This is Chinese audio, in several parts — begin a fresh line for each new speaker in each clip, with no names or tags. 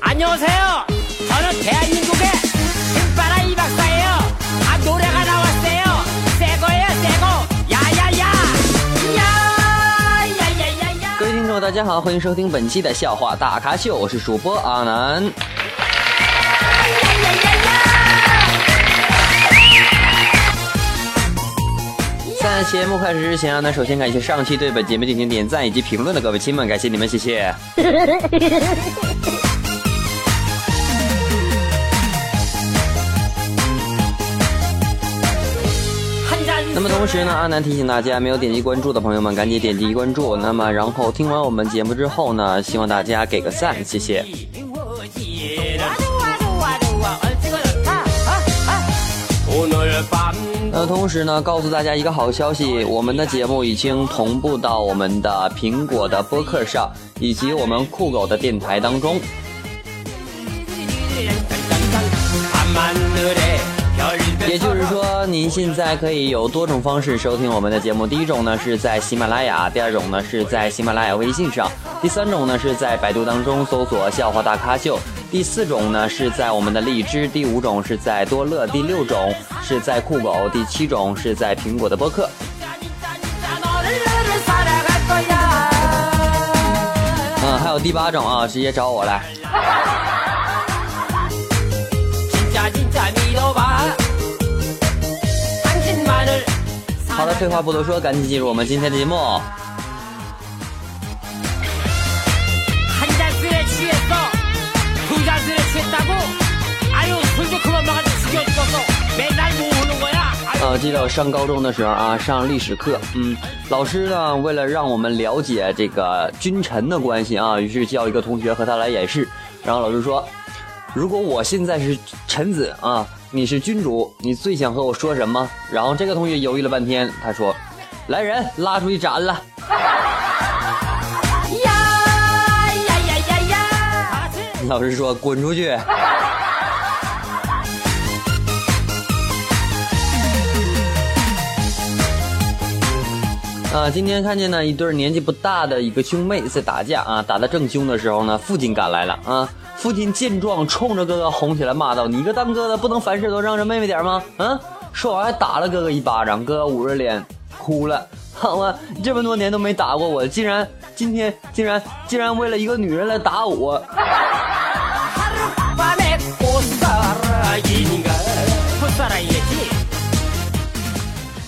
안녕하세요. 저는 대한민국의 힘바라 이 박사예요. 아 노래가 나왔어요. 새 거예요, 새 거. 야야야. 야呀呀呀呀.
各位听众，大家好，欢迎收听本期的笑话大咖秀，我是主播阿南。 在节目开始之前啊，那首先感谢上期对本节目进行点赞以及评论的各位亲们，感谢你们，谢谢。那么同时呢，阿南提醒大家，没有点击关注的朋友们，赶紧点击关注。那么然后听完我们节目之后呢，希望大家给个赞，谢谢。那同时呢告诉大家一个好消息我们的节目已经同步到我们的苹果的播客上以及我们酷狗的电台当中。也就是说您现在可以有多种方式收听我们的节目第一种呢是在喜马拉雅第二种呢是在喜马拉雅微信上第三种呢是在百度当中搜索笑话大咖秀第四种呢是在我们的荔枝第五种是在多乐第六种是在酷狗第七种是在苹果的播客。嗯还有第八种啊直接找我来。好的废话不多说赶紧进入我们今天的节目。
두 잔술에 취했다고. 아유 술 좀 그만 먹어 죽여 죽었어. 맨날 뭐 하는 거야? 아유.
呃，记得我上高中的时候啊，上历史课，嗯，老师呢为了让我们了解这个君臣的关系啊，于是叫一个同学和他来演示。然后老师说，如果我现在是臣子啊，你是君主，你最想和我说什么？然后这个同学犹豫了半天，他说：“来人，拉出去斩了。 老师说：“滚出去。”啊，今天看见呢一对年纪不大的一个兄妹在打架啊，打得正凶的时候呢，父亲赶来了啊。父亲见状，冲着哥哥哄起来，骂道：“你一个当哥的不能凡事都让着妹妹点吗？啊！”说完还打了哥哥一巴掌，哥哥捂着脸哭了。好啊，这么多年都没打过我，竟然今天竟然竟然为了一个女人来打我。
再来一句。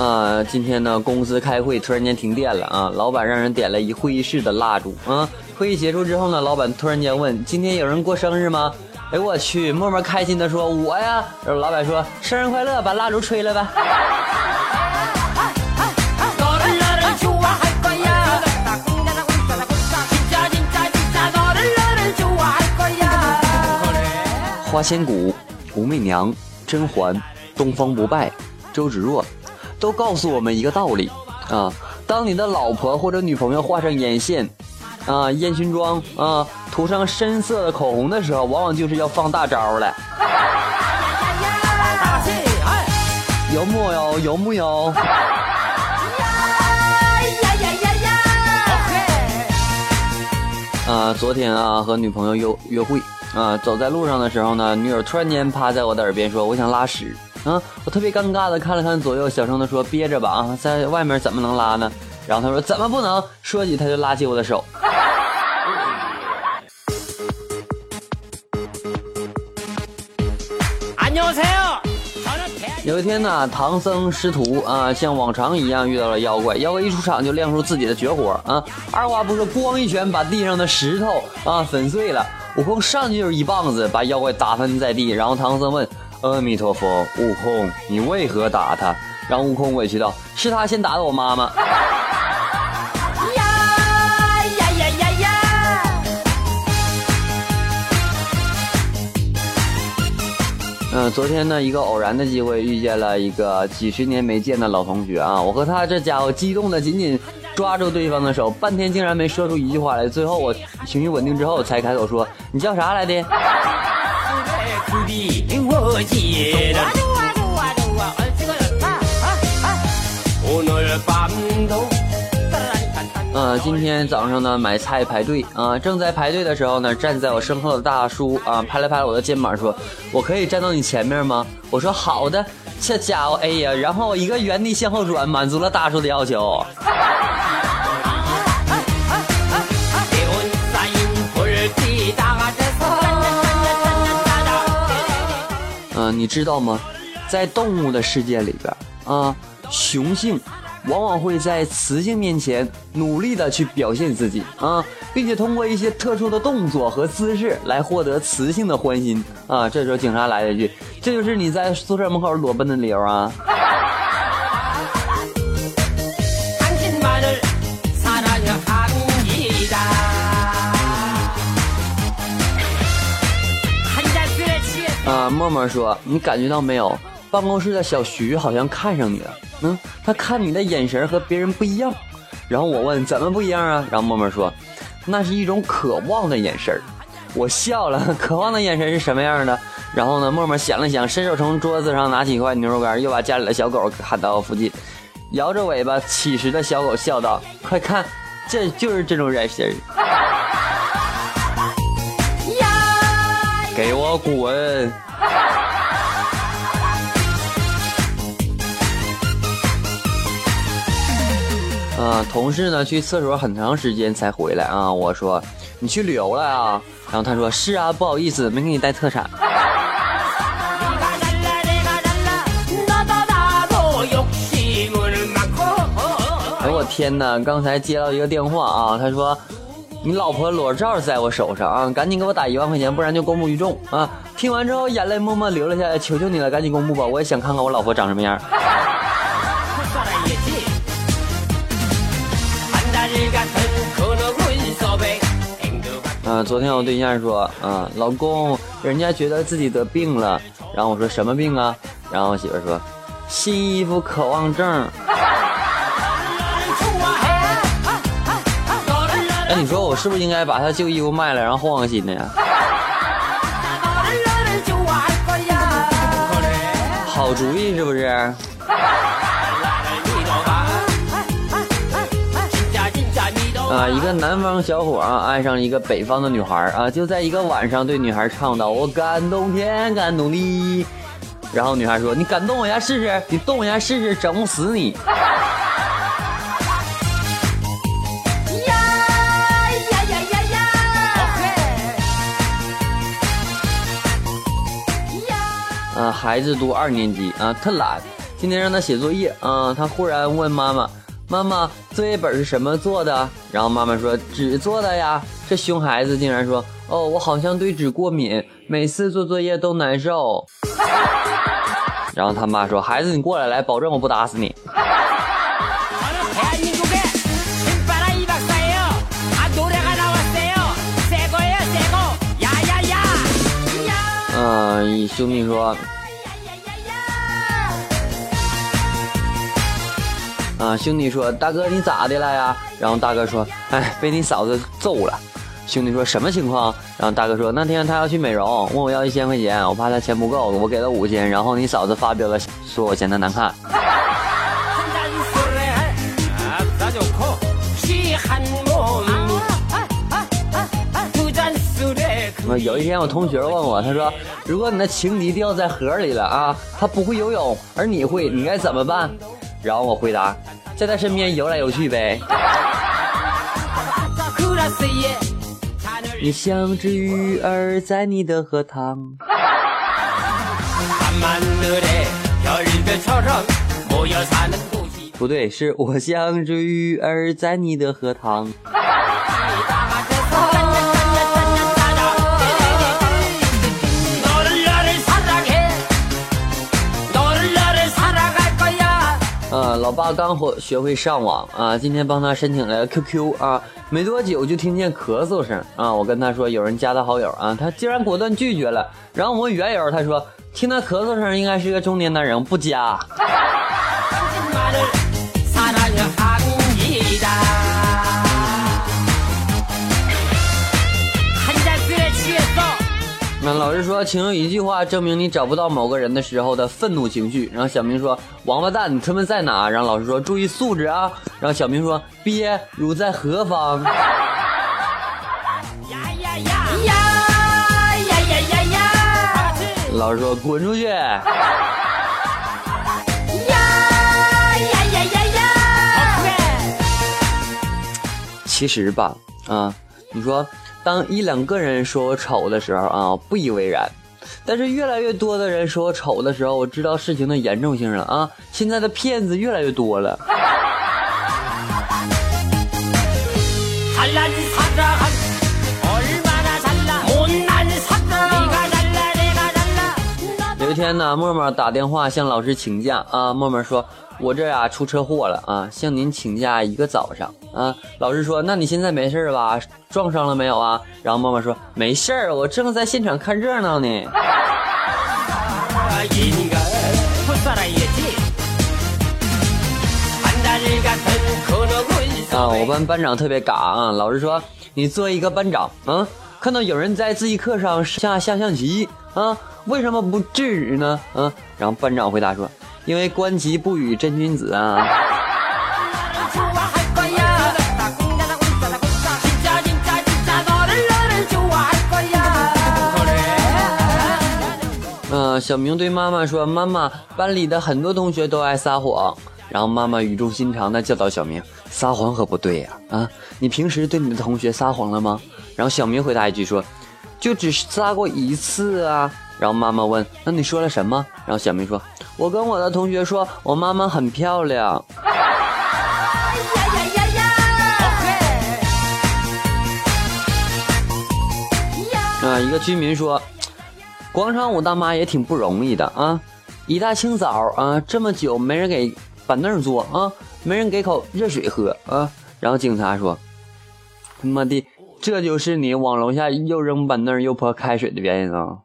啊，今天呢，公司开会突然间停电了啊，老板让人点了一会议室的蜡烛啊。会议结束之后呢，老板突然间问：“今天有人过生日吗？”哎，我去，默默开心的说：“我呀。”然后老板说：“生日快乐，把蜡烛吹了吧。”花千骨，武媚娘，甄嬛、东方不败、周芷若，都告诉我们一个道理啊：当你的老婆或者女朋友画上眼线，啊烟熏妆，啊涂上深色的口红的时候，往往就是要放大招了。有木有？有木有？昨天啊和女朋友约约会啊，走在路上的时候呢，女友突然间趴在我的耳边说：“我想拉屎。”啊，我特别尴尬的看了看左右，小声的说：“憋着吧啊，在外面怎么能拉呢？”然后她说：“怎么不能？”说起她就拉起我的手。有一天呢，唐僧师徒啊，像往常一样遇到了妖怪，妖怪一出场就亮出自己的绝活啊，二话不说，咣一拳把地上的石头啊粉碎了。悟空上去就是一棒子，把妖怪打翻在地。然后唐僧问：“阿弥陀佛，悟空，你为何打他？”然后悟空委屈道：“是他先打的我妈妈。”昨天呢，一个偶然的机会遇见了一个几十年没见的老同学啊，我和他这家伙激动的紧紧抓住对方的手，半天竟然没说出一句话来。最后我情绪稳定之后才开口说：“你叫啥来的？” 呃今天早上呢买菜排队啊正在排队的时候呢站在我身后的大叔啊拍了拍我的肩膀说我可以站到你前面吗？我说好的。这家伙哎呀然后一个原地向后转满足了大叔的要求。嗯你知道吗？在动物的世界里边啊雄性往往会在雌性面前努力的去表现自己啊，并且通过一些特殊的动作和姿势来获得雌性的欢心啊。这时候警察来了一句：“这就是你在宿舍门口裸奔的理由啊！” 啊，默默说：“你感觉到没有？办公室的小徐好像看上你了。嗯，他看你的眼神和别人不一样。然后我问怎么不一样啊？然后默默说，那是一种渴望的眼神。我笑了，渴望的眼神是什么样的？然后呢，默默想了想，伸手从桌子上拿起一块牛肉干，又把家里的小狗喊到附近，摇着尾巴乞食的小狗笑道：快看，这就是这种眼神。给我滚！啊，同事呢去厕所很长时间才回来啊。我说你去旅游了啊？然后他说是啊，不好意思，没给你带特产。哎我天哪！刚才接到一个电话啊，他说。你老婆裸照在我手上啊，赶紧给我打一万块钱，不然就公布于众啊！听完之后，眼泪默默流了下来，求求你了，赶紧公布吧，我也想看看我老婆长什么样。昨天我对象说，啊，老公，人家觉得自己得病了，然后我说什么病啊？然后我媳妇说，新衣服渴望症。哎，你说我是不是应该把他旧衣服卖了，然后换个新的呀？好主意是不是？啊，一个南方小伙啊，爱上一个北方的女孩啊，就在一个晚上对女孩唱道：“我感动天，感动地。”然后女孩说：“你敢动我一下试试？你动我一下试试，整不死你。”啊，孩子读二年级啊，特懒。今天让他写作业啊，他忽然问妈妈：“妈妈，作业本是什么做的？”然后妈妈说：“纸做的呀。”这熊孩子竟然说：“哦，我好像对纸过敏，每次做作业都难受。”然后他妈说：“孩子，你过来，来，保证我不打死你。”嗯，兄弟说，啊，兄弟说，大哥你咋的了呀？然后大哥说，哎，被你嫂子揍了。兄弟说什么情况？然后大哥说，那天他要去美容，问我要一千块钱，我怕他钱不够，我给了五千，然后你嫂子发飙了，说我嫌他难看。有一天，我同学问我，他说：“如果你的情敌掉在河里了啊，他不会游泳，而你会，你该怎么办？”然后我回答：“在他身边游来游去呗。”你像只鱼儿在你的荷塘。不对，是我像只鱼儿在你的荷塘。啊老爸刚会学会上网啊，今天帮他申请了 QQ 啊，没多久就听见咳嗽声啊，我跟他说有人加他好友啊，他竟然果断拒绝了。然后我问缘由，他说听他咳嗽声应该是个中年男人，不加。老师说，请用一句话证明你找不到某个人的时候的愤怒情绪。然后小明说：“王八蛋，你他妈在哪？”然后老师说：“注意素质啊。”然后小明说：“鳖，汝在何方？”
呀呀呀呀呀呀呀呀！
老师说：“滚出去！”其实吧，啊，你说当一两个人说我丑的时候啊不以为然。但是越来越多的人说我丑的时候我知道事情的严重性了啊现在的骗子越来越多了。有一天呢默默打电话向老师请假啊默默说我这呀、出车祸了啊，向您请假一个早上啊。老师说，那你现在没事吧？撞伤了没有啊？然后妈妈说，没事儿，我正在现场看热闹呢。啊，我班班长特别嘎啊，老师说，你作为一个班长啊，看到有人在自习课上下下象棋啊，为什么不制止呢？啊，然后班长回答说，因为观棋不语真君子啊。嗯小明对妈妈说妈妈班里的很多同学都爱撒谎。然后妈妈语重心长的教导小明撒谎可不对呀啊你平时对你的同学撒谎了吗？然后小明回答一句说就只是撒过一次啊。然后妈妈问那你说了什么？然后小明说我跟我的同学说，我妈妈很漂亮。啊，一个居民说，广场舞大妈也挺不容易的啊，一大清早啊，这么久没人给板凳坐啊，没人给口热水喝啊。然后警察说，他妈的，这就是你往楼下又扔板凳又泼开水的原因啊。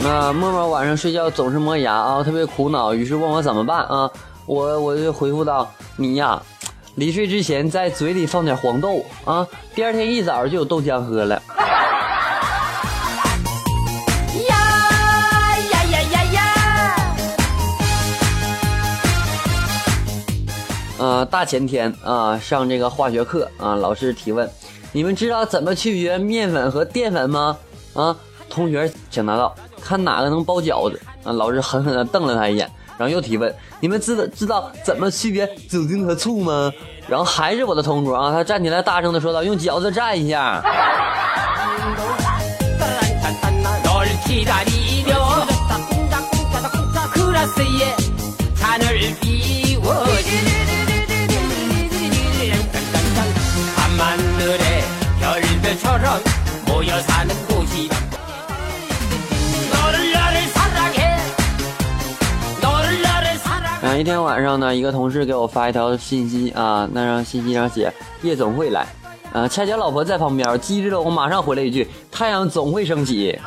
那默默晚上睡觉总是磨牙啊，特别苦恼，于是问我怎么办啊？我我就回复到你呀，临睡之前在嘴里放点黄豆啊，第二天一早就有豆浆喝了。
呀呀呀呀呀！
啊，大前天啊上这个化学课啊，老师提问，你们知道怎么区别面粉和淀粉吗？啊，同学请答道。看哪个能包饺子啊老师狠狠的瞪了他一眼然后又提问你们知道知道怎么区别酒精和醋吗然后还是我的同桌啊他站起来大声的说道用饺子蘸一下前一天晚上呢一个同事给我发一条信息啊那张信息上写夜总会来啊恰巧老婆在旁边机智的我马上回了一句太阳总会升起。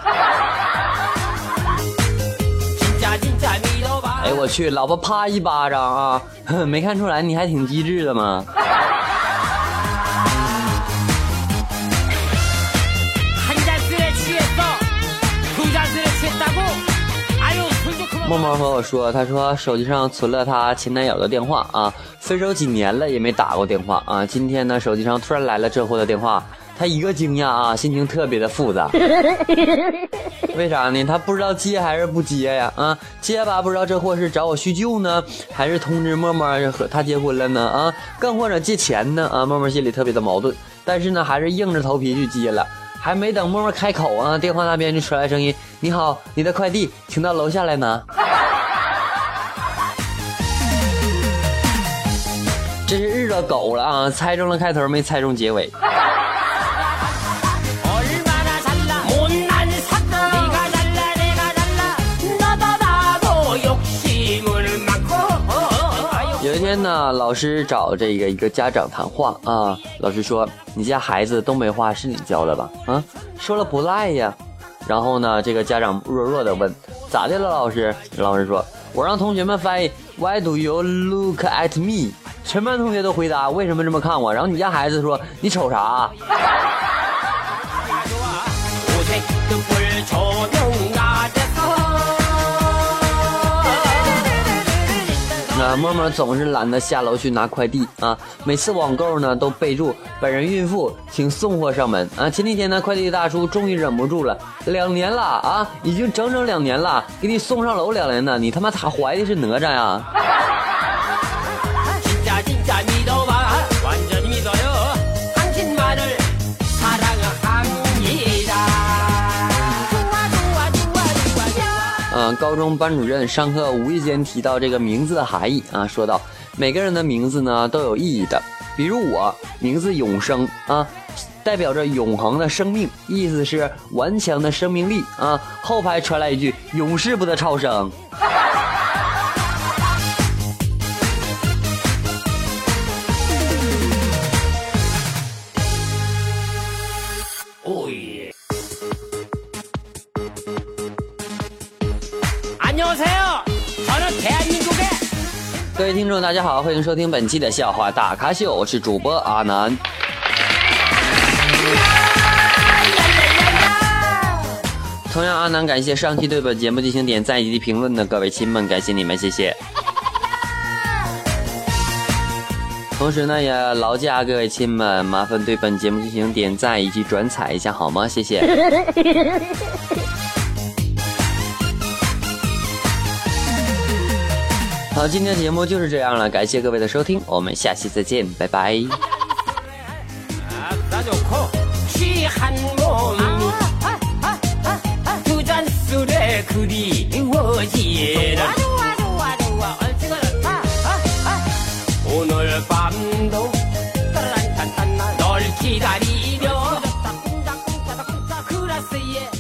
哎我去老婆啪一巴掌啊 没看出来你还挺机智的
嘛。
默默和我说，他说手机上存了他前男友的电话啊，分手几年了也没打过电话啊。今天呢，手机上突然来了这货的电话，他一个惊讶啊，心情特别的复杂。为啥呢？他不知道接还是不接呀？啊，接吧，不知道这货是找我叙旧呢，还是通知默默和他结婚了呢？啊，更或者借钱呢？啊，默默心里特别的矛盾，但是呢，还是硬着头皮去接了。还没等默默开口啊，电话那边就传来声音：“你好，你的快递，请到楼下来拿。”真是日了狗了啊！猜中了开头，没猜中结尾。天呢，老师找这个一个家长谈话啊，老师说：“你家孩子东北话是你教的吧？啊，说了不赖呀。”然后呢，这个家长弱弱的问：“咋的了，老师？”老师说：“我让同学们翻译 Why do you look at me？” 全班同学都回答：“为什么这么看我？”然后你家孩子说：“你瞅啥？”啊默默总是懒得下楼去拿快递啊，每次网购呢都备注本人孕妇，请送货上门啊。前几天呢，快递大叔终于忍不住了，两年了啊，已经整整两年了，给你送上楼两年呢，你他妈咋怀的是哪吒呀？高中班主任上课无意间提到这个名字的含义啊，说到每个人的名字呢都有意义的，比如我名字永生啊，代表着永恒的生命，意思是顽强的生命力啊。后排传来一句永世不得超生。各位听众，大家好，欢迎收听本期的笑话大咖秀，我是主播阿南。同样，阿南感谢上期对本节目进行点赞以及评论的各位亲们，感谢你们，谢谢。同时呢，也劳驾各位亲们，麻烦对本节目进行点赞以及转采一下好吗？谢谢。好，今天的节目就是这样了，感谢各位的收听，我们下期再见，拜拜。
아싸 좋고 취한 몸이 두 잔 술에 그리워지라 오늘 밤도 널 기다리며 그라스에 산을